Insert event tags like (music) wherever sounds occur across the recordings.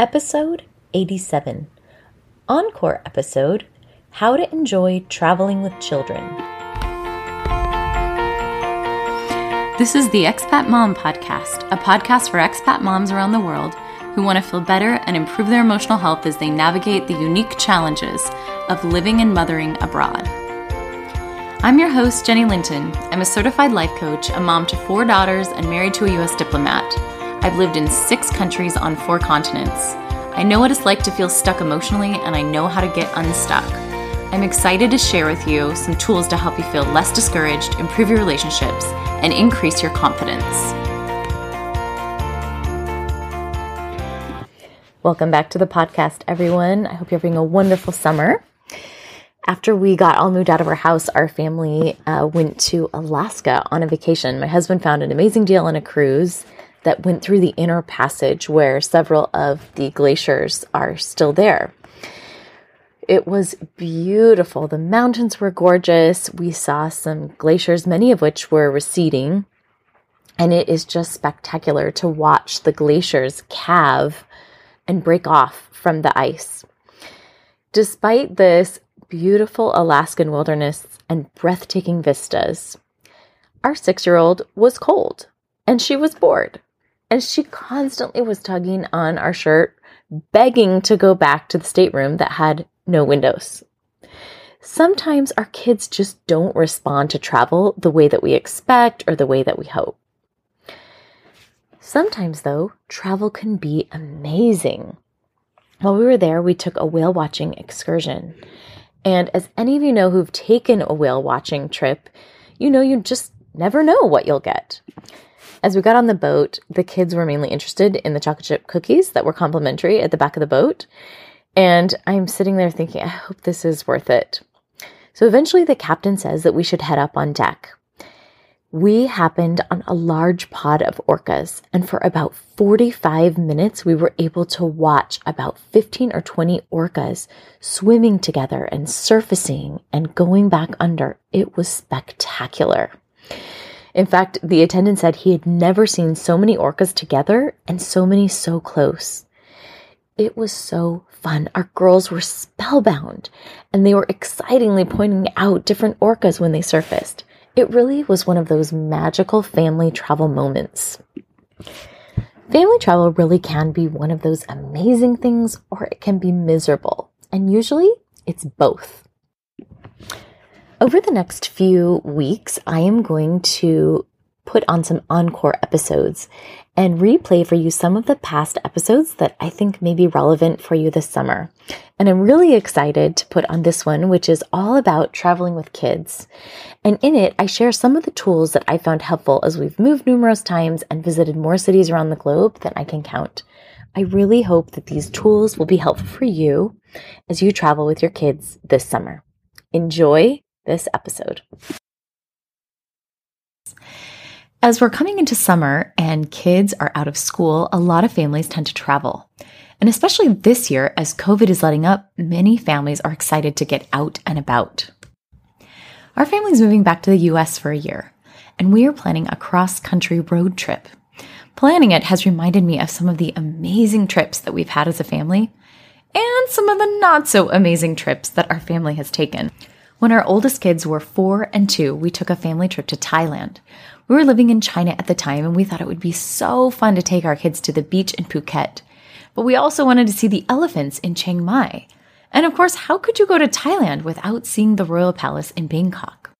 Episode 87 Encore Episode How to Enjoy Traveling with Children. This is the Expat Mom Podcast, a podcast for expat moms around the world who want to feel better and improve their emotional health as they navigate the unique challenges of living and mothering abroad. I'm your host, Jenny Linton. I'm a certified life coach, a mom to four daughters, and married to a U.S. diplomat. I've lived in six countries on four continents. I know what it's like to feel stuck emotionally, and I know how to get unstuck. I'm excited to share with you some tools to help you feel less discouraged, improve your relationships, and increase your confidence. Welcome back to the podcast, everyone. I hope you're having a wonderful summer. After we got all moved out of our house, our family uh, went to Alaska on a vacation. My husband found an amazing deal on a cruise that went through the inner passage where several of the glaciers are still there. It was beautiful. The mountains were gorgeous. We saw some glaciers, many of which were receding. And it is just spectacular to watch the glaciers calve and break off from the ice. Despite this beautiful Alaskan wilderness and breathtaking vistas, our six year old was cold and she was bored and she constantly was tugging on our shirt, begging to go back to the stateroom that had no windows. Sometimes our kids just don't respond to travel the way that we expect or the way that we hope. Sometimes, though, travel can be amazing. While we were there, we took a whale watching excursion. And as any of you know who've taken a whale watching trip, you know you just never know what you'll get. As we got on the boat, the kids were mainly interested in the chocolate chip cookies that were complimentary at the back of the boat. And I'm sitting there thinking, I hope this is worth it. So eventually, the captain says that we should head up on deck. We happened on a large pod of orcas, and for about 45 minutes, we were able to watch about 15 or 20 orcas swimming together and surfacing and going back under. It was spectacular. In fact, the attendant said he had never seen so many orcas together and so many so close. It was so fun. Our girls were spellbound and they were excitingly pointing out different orcas when they surfaced. It really was one of those magical family travel moments. Family travel really can be one of those amazing things or it can be miserable. And usually it's both. Over the next few weeks, I am going to put on some encore episodes and replay for you some of the past episodes that I think may be relevant for you this summer. And I'm really excited to put on this one, which is all about traveling with kids. And in it, I share some of the tools that I found helpful as we've moved numerous times and visited more cities around the globe than I can count. I really hope that these tools will be helpful for you as you travel with your kids this summer. Enjoy this episode. As we're coming into summer and kids are out of school, a lot of families tend to travel. And especially this year, as COVID is letting up, many families are excited to get out and about. Our family's moving back to the US for a year, and we are planning a cross country road trip. Planning it has reminded me of some of the amazing trips that we've had as a family and some of the not so amazing trips that our family has taken. When our oldest kids were four and two, we took a family trip to Thailand. We were living in China at the time and we thought it would be so fun to take our kids to the beach in Phuket. But we also wanted to see the elephants in Chiang Mai. And of course, how could you go to Thailand without seeing the royal palace in Bangkok?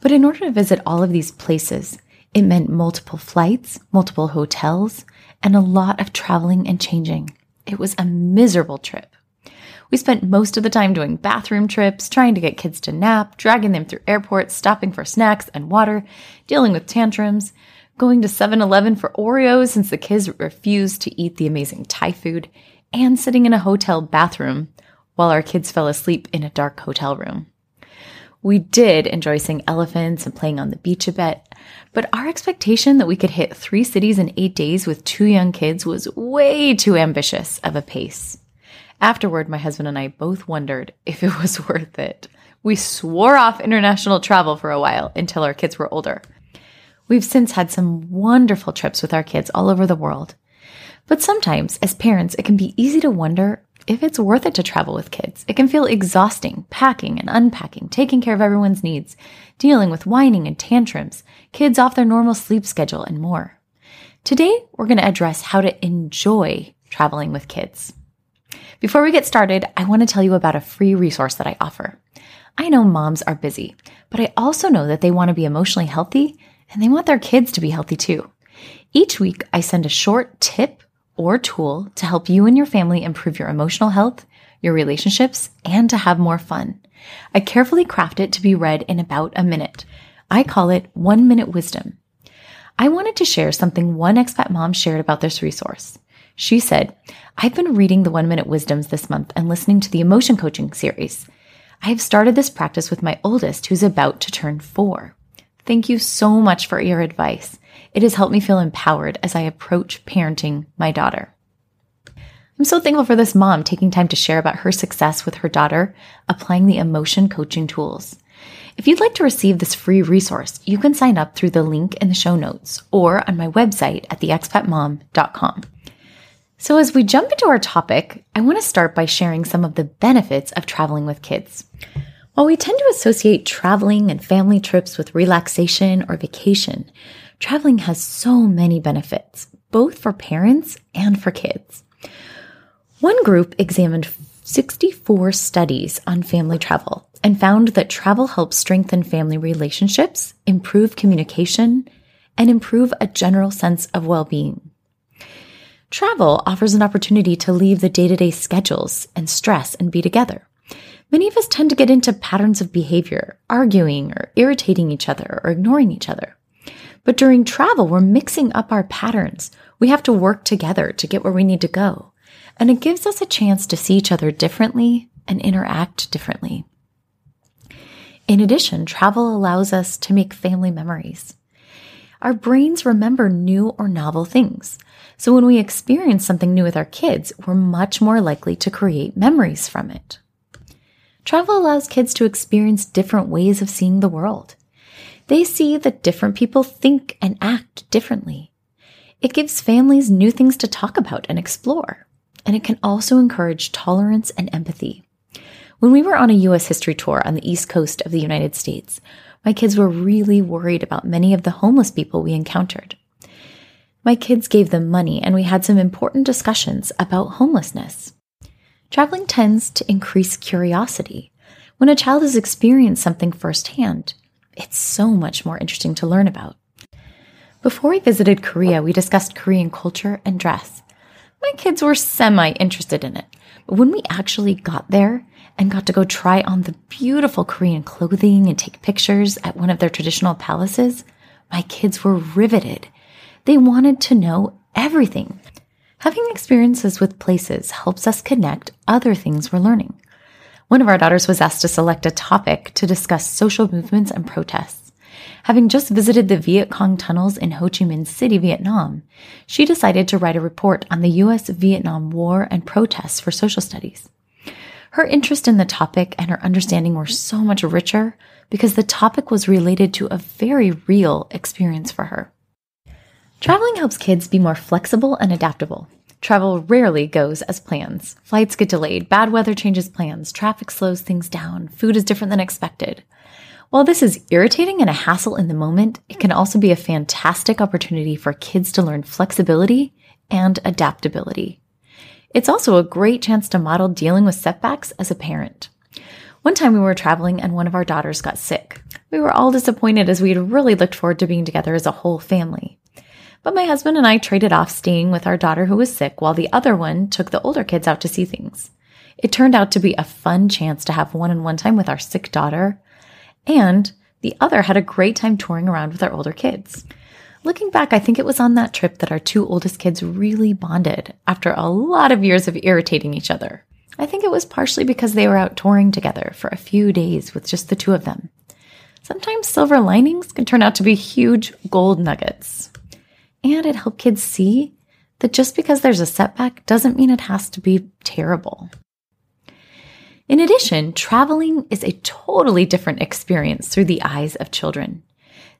But in order to visit all of these places, it meant multiple flights, multiple hotels, and a lot of traveling and changing. It was a miserable trip. We spent most of the time doing bathroom trips, trying to get kids to nap, dragging them through airports, stopping for snacks and water, dealing with tantrums, going to 7 Eleven for Oreos since the kids refused to eat the amazing Thai food, and sitting in a hotel bathroom while our kids fell asleep in a dark hotel room. We did enjoy seeing elephants and playing on the beach a bit, but our expectation that we could hit three cities in eight days with two young kids was way too ambitious of a pace. Afterward, my husband and I both wondered if it was (laughs) worth it. We swore off international travel for a while until our kids were older. We've since had some wonderful trips with our kids all over the world. But sometimes, as parents, it can be easy to wonder if it's worth it to travel with kids. It can feel exhausting, packing and unpacking, taking care of everyone's needs, dealing with whining and tantrums, kids off their normal sleep schedule, and more. Today, we're going to address how to enjoy traveling with kids. Before we get started, I want to tell you about a free resource that I offer. I know moms are busy, but I also know that they want to be emotionally healthy and they want their kids to be healthy too. Each week, I send a short tip or tool to help you and your family improve your emotional health, your relationships, and to have more fun. I carefully craft it to be read in about a minute. I call it One Minute Wisdom. I wanted to share something one expat mom shared about this resource. She said, I've been reading the One Minute Wisdoms this month and listening to the emotion coaching series. I have started this practice with my oldest, who's about to turn four. Thank you so much for your advice. It has helped me feel empowered as I approach parenting my daughter. I'm so thankful for this mom taking time to share about her success with her daughter applying the emotion coaching tools. If you'd like to receive this free resource, you can sign up through the link in the show notes or on my website at theexpatmom.com. So, as we jump into our topic, I want to start by sharing some of the benefits of traveling with kids. While we tend to associate traveling and family trips with relaxation or vacation, traveling has so many benefits, both for parents and for kids. One group examined 64 studies on family travel and found that travel helps strengthen family relationships, improve communication, and improve a general sense of well being. Travel offers an opportunity to leave the day to day schedules and stress and be together. Many of us tend to get into patterns of behavior, arguing or irritating each other or ignoring each other. But during travel, we're mixing up our patterns. We have to work together to get where we need to go. And it gives us a chance to see each other differently and interact differently. In addition, travel allows us to make family memories. Our brains remember new or novel things. So when we experience something new with our kids, we're much more likely to create memories from it. Travel allows kids to experience different ways of seeing the world. They see that different people think and act differently. It gives families new things to talk about and explore. And it can also encourage tolerance and empathy. When we were on a US history tour on the East Coast of the United States, my kids were really worried about many of the homeless people we encountered. My kids gave them money, and we had some important discussions about homelessness. Traveling tends to increase curiosity. When a child has experienced something firsthand, it's so much more interesting to learn about. Before we visited Korea, we discussed Korean culture and dress. My kids were semi interested in it, but when we actually got there and got to go try on the beautiful Korean clothing and take pictures at one of their traditional palaces, my kids were riveted they wanted to know everything. Having experiences with places helps us connect other things we're learning. One of our daughters was asked to select a topic to discuss social movements and protests. Having just visited the Viet Cong tunnels in Ho Chi Minh City, Vietnam, she decided to write a report on the US Vietnam War and protests for social studies. Her interest in the topic and her understanding were so much richer because the topic was related to a very real experience for her. Traveling helps kids be more flexible and adaptable. Travel rarely goes as plans. Flights get delayed, bad weather changes plans, traffic slows things down, food is different than expected. While this is irritating and a hassle in the moment, it can also be a fantastic opportunity for kids to learn flexibility and adaptability. It's also a great chance to model dealing with setbacks as a parent. One time we were traveling and one of our daughters got sick. We were all disappointed as we had really looked forward to being together as a whole family. But my husband and I traded off staying with our daughter who was sick while the other one took the older kids out to see things. It turned out to be a fun chance to have one on one time with our sick daughter, and the other had a great time touring around with our older kids. Looking back, I think it was on that trip that our two oldest kids really bonded after a lot of years of irritating each other. I think it was partially because they were out touring together for a few days with just the two of them. Sometimes silver linings can turn out to be huge gold nuggets. And it helped kids see that just because there's a setback doesn't mean it has to be terrible. In addition, traveling is a totally different experience through the eyes of children.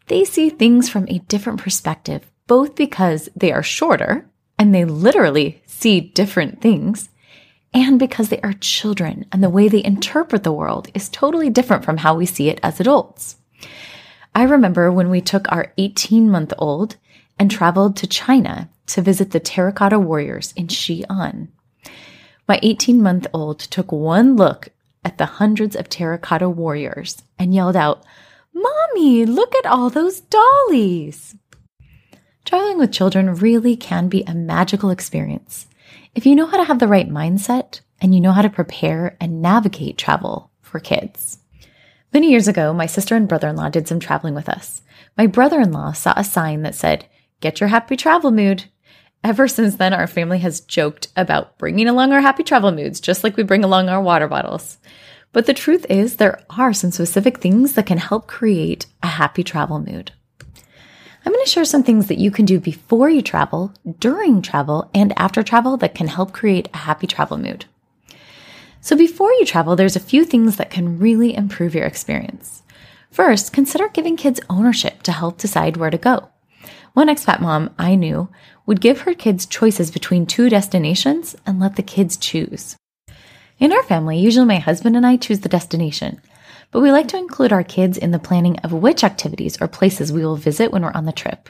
They see things from a different perspective, both because they are shorter, and they literally see different things, and because they are children and the way they interpret the world is totally different from how we see it as adults. I remember when we took our 18 month old and traveled to China to visit the terracotta warriors in Xi'an. My 18 month old took one look at the hundreds of terracotta warriors and yelled out, Mommy, look at all those dollies. Traveling with children really can be a magical experience if you know how to have the right mindset and you know how to prepare and navigate travel for kids. Many years ago, my sister and brother in law did some traveling with us. My brother in law saw a sign that said, Get your happy travel mood. Ever since then, our family has joked about bringing along our happy travel moods, just like we bring along our water bottles. But the truth is, there are some specific things that can help create a happy travel mood. I'm going to share some things that you can do before you travel, during travel, and after travel that can help create a happy travel mood. So before you travel, there's a few things that can really improve your experience. First, consider giving kids ownership to help decide where to go. One expat mom I knew would give her kids choices between two destinations and let the kids choose. In our family, usually my husband and I choose the destination, but we like to include our kids in the planning of which activities or places we will visit when we're on the trip.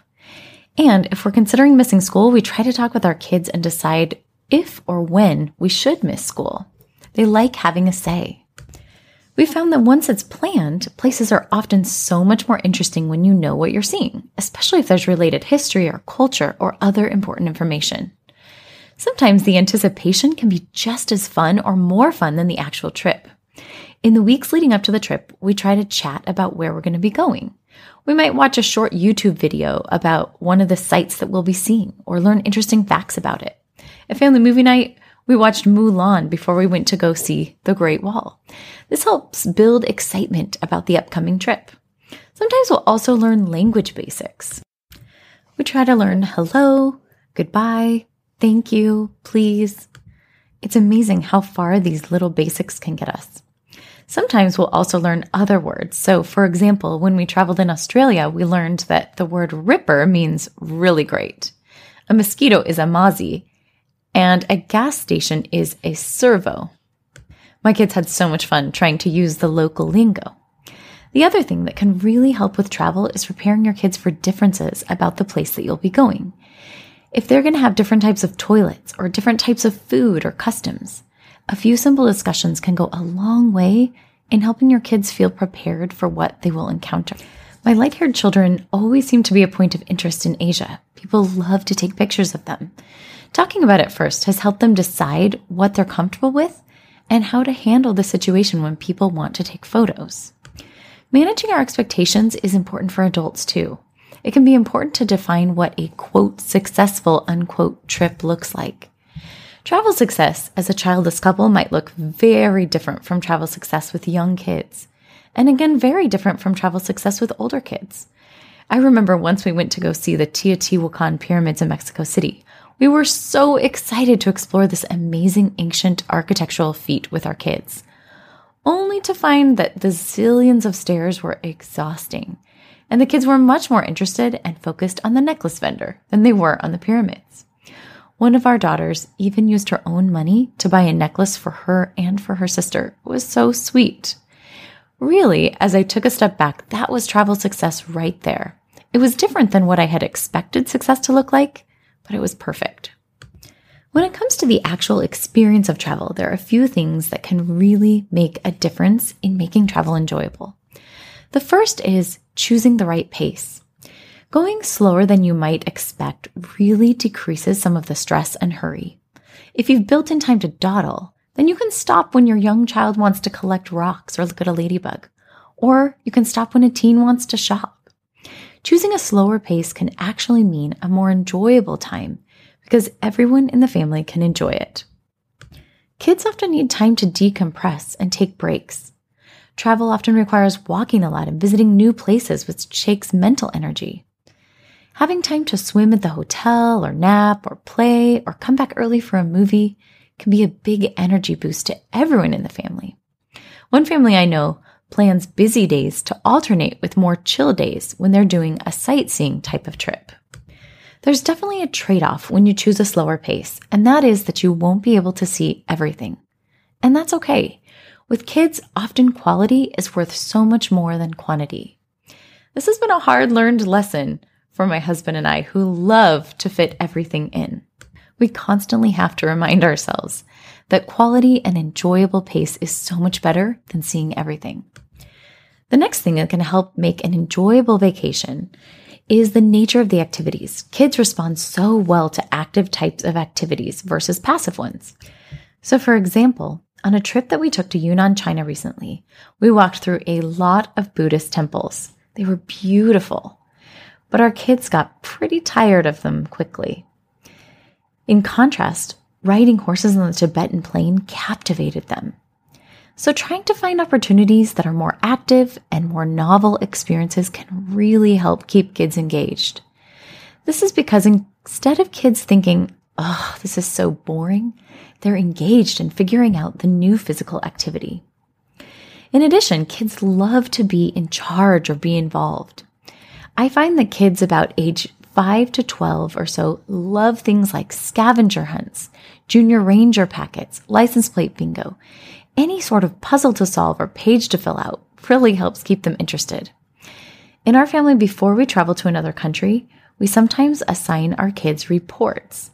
And if we're considering missing school, we try to talk with our kids and decide if or when we should miss school. They like having a say. We found that once it's planned, places are often so much more interesting when you know what you're seeing, especially if there's related history or culture or other important information. Sometimes the anticipation can be just as fun or more fun than the actual trip. In the weeks leading up to the trip, we try to chat about where we're going to be going. We might watch a short YouTube video about one of the sites that we'll be seeing or learn interesting facts about it. At family movie night, we watched Mulan before we went to go see the Great Wall. This helps build excitement about the upcoming trip. Sometimes we'll also learn language basics. We try to learn hello, goodbye, thank you, please. It's amazing how far these little basics can get us. Sometimes we'll also learn other words. So, for example, when we traveled in Australia, we learned that the word ripper means really great. A mosquito is a mozzie, and a gas station is a servo. My kids had so much fun trying to use the local lingo. The other thing that can really help with travel is preparing your kids for differences about the place that you'll be going. If they're going to have different types of toilets or different types of food or customs, a few simple discussions can go a long way in helping your kids feel prepared for what they will encounter. My light haired children always seem to be a point of interest in Asia. People love to take pictures of them. Talking about it first has helped them decide what they're comfortable with and how to handle the situation when people want to take photos. Managing our expectations is important for adults too. It can be important to define what a quote successful unquote trip looks like. Travel success as a childless couple might look very different from travel success with young kids. And again, very different from travel success with older kids. I remember once we went to go see the Teotihuacan pyramids in Mexico City. We were so excited to explore this amazing ancient architectural feat with our kids, only to find that the zillions of stairs were exhausting, and the kids were much more interested and focused on the necklace vendor than they were on the pyramids. One of our daughters even used her own money to buy a necklace for her and for her sister. It was so sweet. Really, as I took a step back, that was travel success right there. It was different than what I had expected success to look like, but it was perfect. When it comes to the actual experience of travel, there are a few things that can really make a difference in making travel enjoyable. The first is choosing the right pace. Going slower than you might expect really decreases some of the stress and hurry. If you've built in time to dawdle, then you can stop when your young child wants to collect rocks or look at a ladybug. Or you can stop when a teen wants to shop. Choosing a slower pace can actually mean a more enjoyable time because everyone in the family can enjoy it. Kids often need time to decompress and take breaks. Travel often requires walking a lot and visiting new places, which takes mental energy. Having time to swim at the hotel or nap or play or come back early for a movie can be a big energy boost to everyone in the family. One family I know plans busy days to alternate with more chill days when they're doing a sightseeing type of trip. There's definitely a trade off when you choose a slower pace, and that is that you won't be able to see everything. And that's okay. With kids, often quality is worth so much more than quantity. This has been a hard learned lesson for my husband and I who love to fit everything in. We constantly have to remind ourselves that quality and enjoyable pace is so much better than seeing everything. The next thing that can help make an enjoyable vacation is the nature of the activities. Kids respond so well to active types of activities versus passive ones. So, for example, on a trip that we took to Yunnan, China recently, we walked through a lot of Buddhist temples. They were beautiful, but our kids got pretty tired of them quickly. In contrast, riding horses on the Tibetan plain captivated them. So, trying to find opportunities that are more active and more novel experiences can really help keep kids engaged. This is because instead of kids thinking, oh, this is so boring, they're engaged in figuring out the new physical activity. In addition, kids love to be in charge or be involved. I find that kids about age 5 to 12 or so love things like scavenger hunts, junior ranger packets, license plate bingo, any sort of puzzle to solve or page to fill out really helps keep them interested. In our family, before we travel to another country, we sometimes assign our kids reports.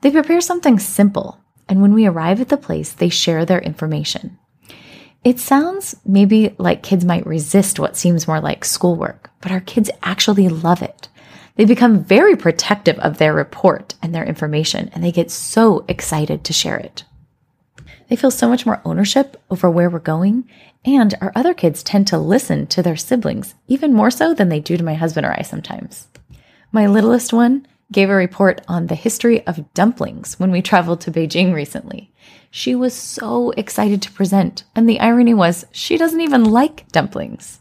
They prepare something simple, and when we arrive at the place, they share their information. It sounds maybe like kids might resist what seems more like schoolwork, but our kids actually love it. They become very protective of their report and their information, and they get so excited to share it. They feel so much more ownership over where we're going, and our other kids tend to listen to their siblings even more so than they do to my husband or I sometimes. My littlest one gave a report on the history of dumplings when we traveled to Beijing recently. She was so excited to present, and the irony was she doesn't even like dumplings.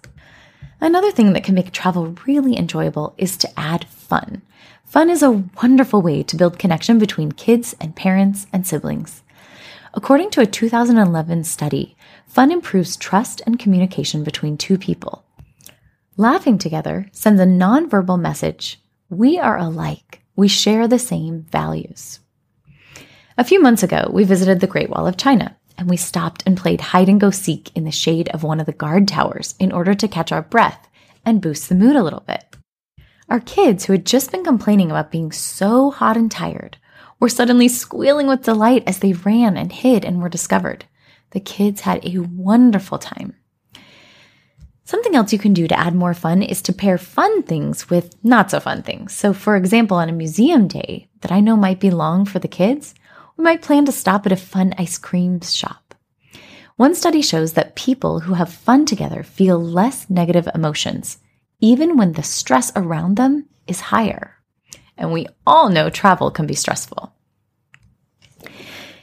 Another thing that can make travel really enjoyable is to add fun. Fun is a wonderful way to build connection between kids and parents and siblings. According to a 2011 study, fun improves trust and communication between two people. Laughing together sends a nonverbal message we are alike, we share the same values. A few months ago, we visited the Great Wall of China and we stopped and played hide and go seek in the shade of one of the guard towers in order to catch our breath and boost the mood a little bit. Our kids, who had just been complaining about being so hot and tired, were suddenly squealing with delight as they ran and hid and were discovered. The kids had a wonderful time. Something else you can do to add more fun is to pair fun things with not so fun things. So, for example, on a museum day that I know might be long for the kids, we might plan to stop at a fun ice cream shop. One study shows that people who have fun together feel less negative emotions, even when the stress around them is higher and we all know travel can be stressful.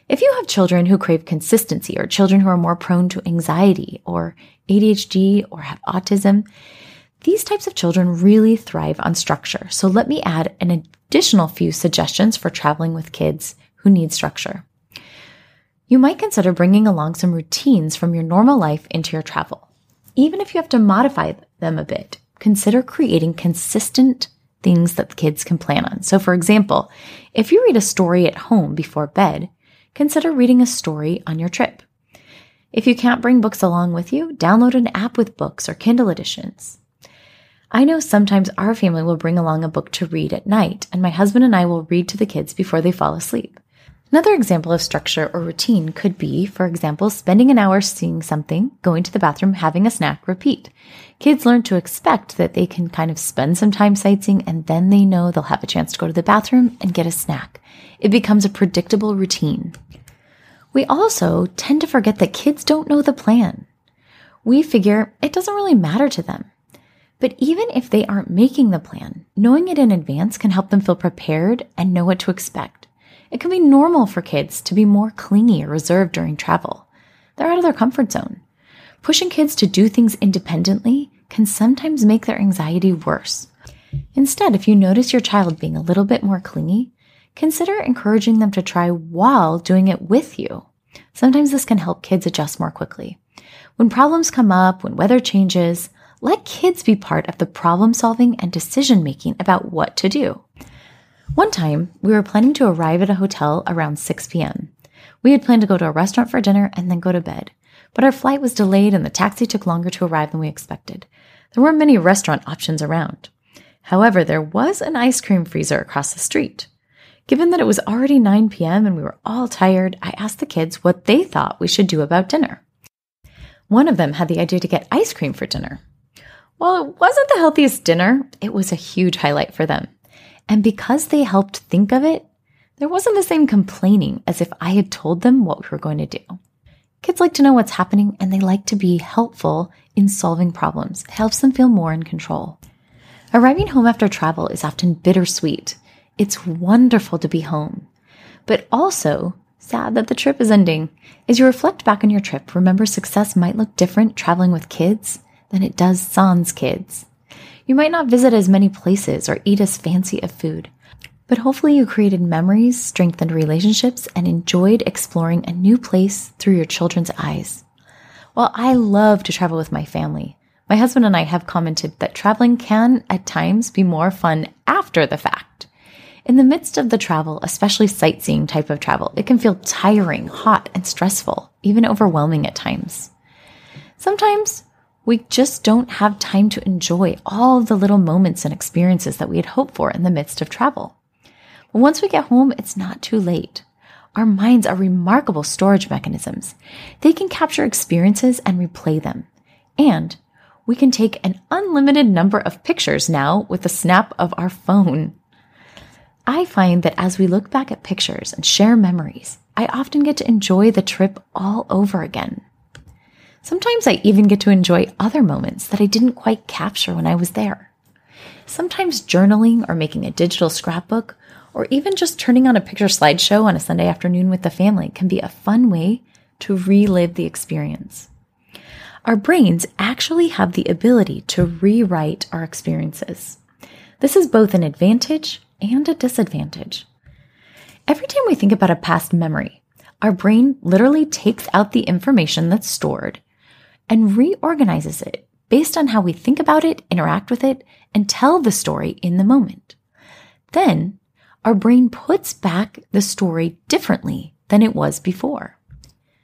If you have children who crave consistency or children who are more prone to anxiety or ADHD or have autism, these types of children really thrive on structure. So let me add an additional few suggestions for traveling with kids who need structure. You might consider bringing along some routines from your normal life into your travel. Even if you have to modify them a bit, consider creating consistent things that the kids can plan on. So, for example, if you read a story at home before bed, consider reading a story on your trip. If you can't bring books along with you, download an app with books or Kindle editions. I know sometimes our family will bring along a book to read at night, and my husband and I will read to the kids before they fall asleep. Another example of structure or routine could be, for example, spending an hour seeing something, going to the bathroom, having a snack, repeat. Kids learn to expect that they can kind of spend some time sightseeing and then they know they'll have a chance to go to the bathroom and get a snack. It becomes a predictable routine. We also tend to forget that kids don't know the plan. We figure it doesn't really matter to them. But even if they aren't making the plan, knowing it in advance can help them feel prepared and know what to expect. It can be normal for kids to be more clingy or reserved during travel. They're out of their comfort zone. Pushing kids to do things independently can sometimes make their anxiety worse. Instead, if you notice your child being a little bit more clingy, consider encouraging them to try while doing it with you. Sometimes this can help kids adjust more quickly. When problems come up, when weather changes, let kids be part of the problem solving and decision making about what to do. One time, we were planning to arrive at a hotel around 6 p.m. We had planned to go to a restaurant for dinner and then go to bed, but our flight was delayed and the taxi took longer to arrive than we expected. There weren't many restaurant options around. However, there was an ice cream freezer across the street. Given that it was already 9 p.m. and we were all tired, I asked the kids what they thought we should do about dinner. One of them had the idea to get ice cream for dinner. While it wasn't the healthiest dinner, it was a huge highlight for them. And because they helped think of it, there wasn't the same complaining as if I had told them what we were going to do. Kids like to know what's happening and they like to be helpful in solving problems. It helps them feel more in control. Arriving home after travel is often bittersweet. It's wonderful to be home, but also sad that the trip is ending. As you reflect back on your trip, remember success might look different traveling with kids than it does sans kids. You might not visit as many places or eat as fancy of food, but hopefully you created memories, strengthened relationships, and enjoyed exploring a new place through your children's eyes. While I love to travel with my family, my husband and I have commented that traveling can at times be more fun after the fact. In the midst of the travel, especially sightseeing type of travel, it can feel tiring, hot, and stressful, even overwhelming at times. Sometimes we just don't have time to enjoy all the little moments and experiences that we had hoped for in the midst of travel. But once we get home, it's not too late. Our minds are remarkable storage mechanisms. They can capture experiences and replay them. And we can take an unlimited number of pictures now with the snap of our phone. I find that as we look back at pictures and share memories, I often get to enjoy the trip all over again. Sometimes I even get to enjoy other moments that I didn't quite capture when I was there. Sometimes journaling or making a digital scrapbook, or even just turning on a picture slideshow on a Sunday afternoon with the family can be a fun way to relive the experience. Our brains actually have the ability to rewrite our experiences. This is both an advantage and a disadvantage. Every time we think about a past memory, our brain literally takes out the information that's stored and reorganizes it based on how we think about it, interact with it, and tell the story in the moment. Then our brain puts back the story differently than it was before.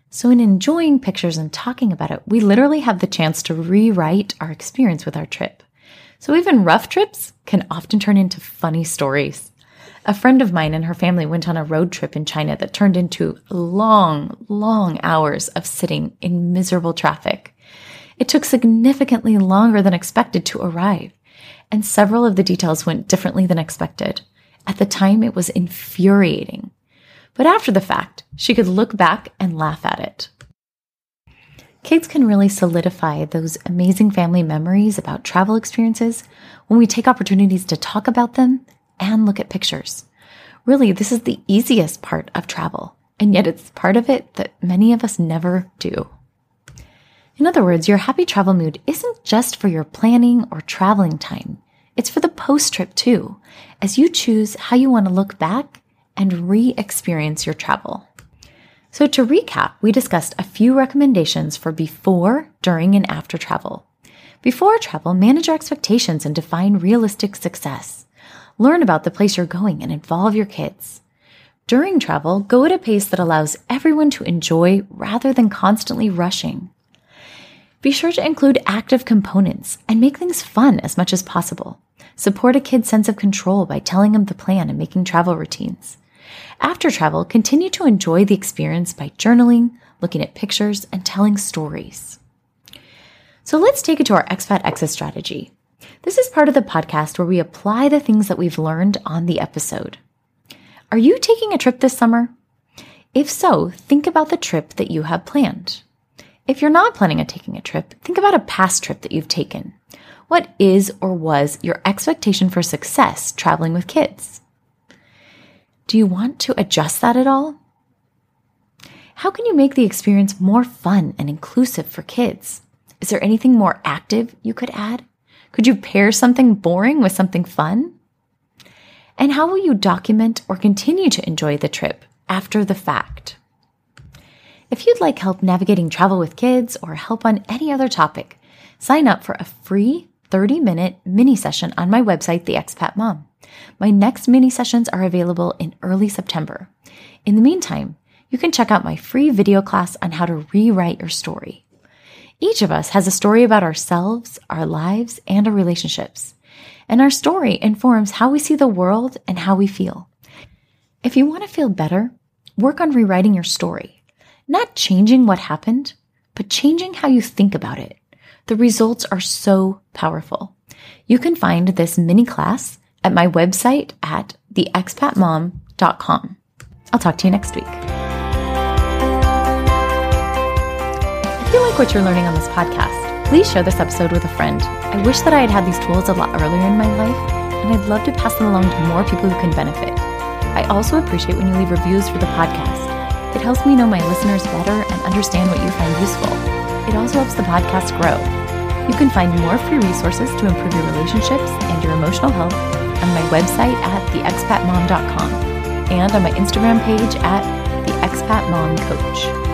So, in enjoying pictures and talking about it, we literally have the chance to rewrite our experience with our trip. So, even rough trips can often turn into funny stories. A friend of mine and her family went on a road trip in China that turned into long, long hours of sitting in miserable traffic. It took significantly longer than expected to arrive, and several of the details went differently than expected. At the time, it was infuriating. But after the fact, she could look back and laugh at it. Kids can really solidify those amazing family memories about travel experiences when we take opportunities to talk about them and look at pictures. Really, this is the easiest part of travel, and yet it's part of it that many of us never do. In other words, your happy travel mood isn't just for your planning or traveling time. It's for the post trip too, as you choose how you want to look back and re experience your travel. So, to recap, we discussed a few recommendations for before, during, and after travel. Before travel, manage your expectations and define realistic success. Learn about the place you're going and involve your kids. During travel, go at a pace that allows everyone to enjoy rather than constantly rushing. Be sure to include active components and make things fun as much as possible. Support a kid's sense of control by telling them the plan and making travel routines. After travel, continue to enjoy the experience by journaling, looking at pictures, and telling stories. So let's take it to our expat exit strategy. This is part of the podcast where we apply the things that we've learned on the episode. Are you taking a trip this summer? If so, think about the trip that you have planned. If you're not planning on taking a trip, think about a past trip that you've taken. What is or was your expectation for success traveling with kids? Do you want to adjust that at all? How can you make the experience more fun and inclusive for kids? Is there anything more active you could add? Could you pair something boring with something fun? And how will you document or continue to enjoy the trip after the fact? If you'd like help navigating travel with kids or help on any other topic, sign up for a free 30 minute mini session on my website, The Expat Mom. My next mini sessions are available in early September. In the meantime, you can check out my free video class on how to rewrite your story. Each of us has a story about ourselves, our lives, and our relationships. And our story informs how we see the world and how we feel. If you want to feel better, work on rewriting your story, not changing what happened, but changing how you think about it. The results are so powerful. You can find this mini class at my website at theexpatmom.com. I'll talk to you next week. You like what you're learning on this podcast, please share this episode with a friend. I wish that I had had these tools a lot earlier in my life, and I'd love to pass them along to more people who can benefit. I also appreciate when you leave reviews for the podcast. It helps me know my listeners better and understand what you find useful. It also helps the podcast grow. You can find more free resources to improve your relationships and your emotional health on my website at theexpatmom.com and on my Instagram page at theexpatmomcoach.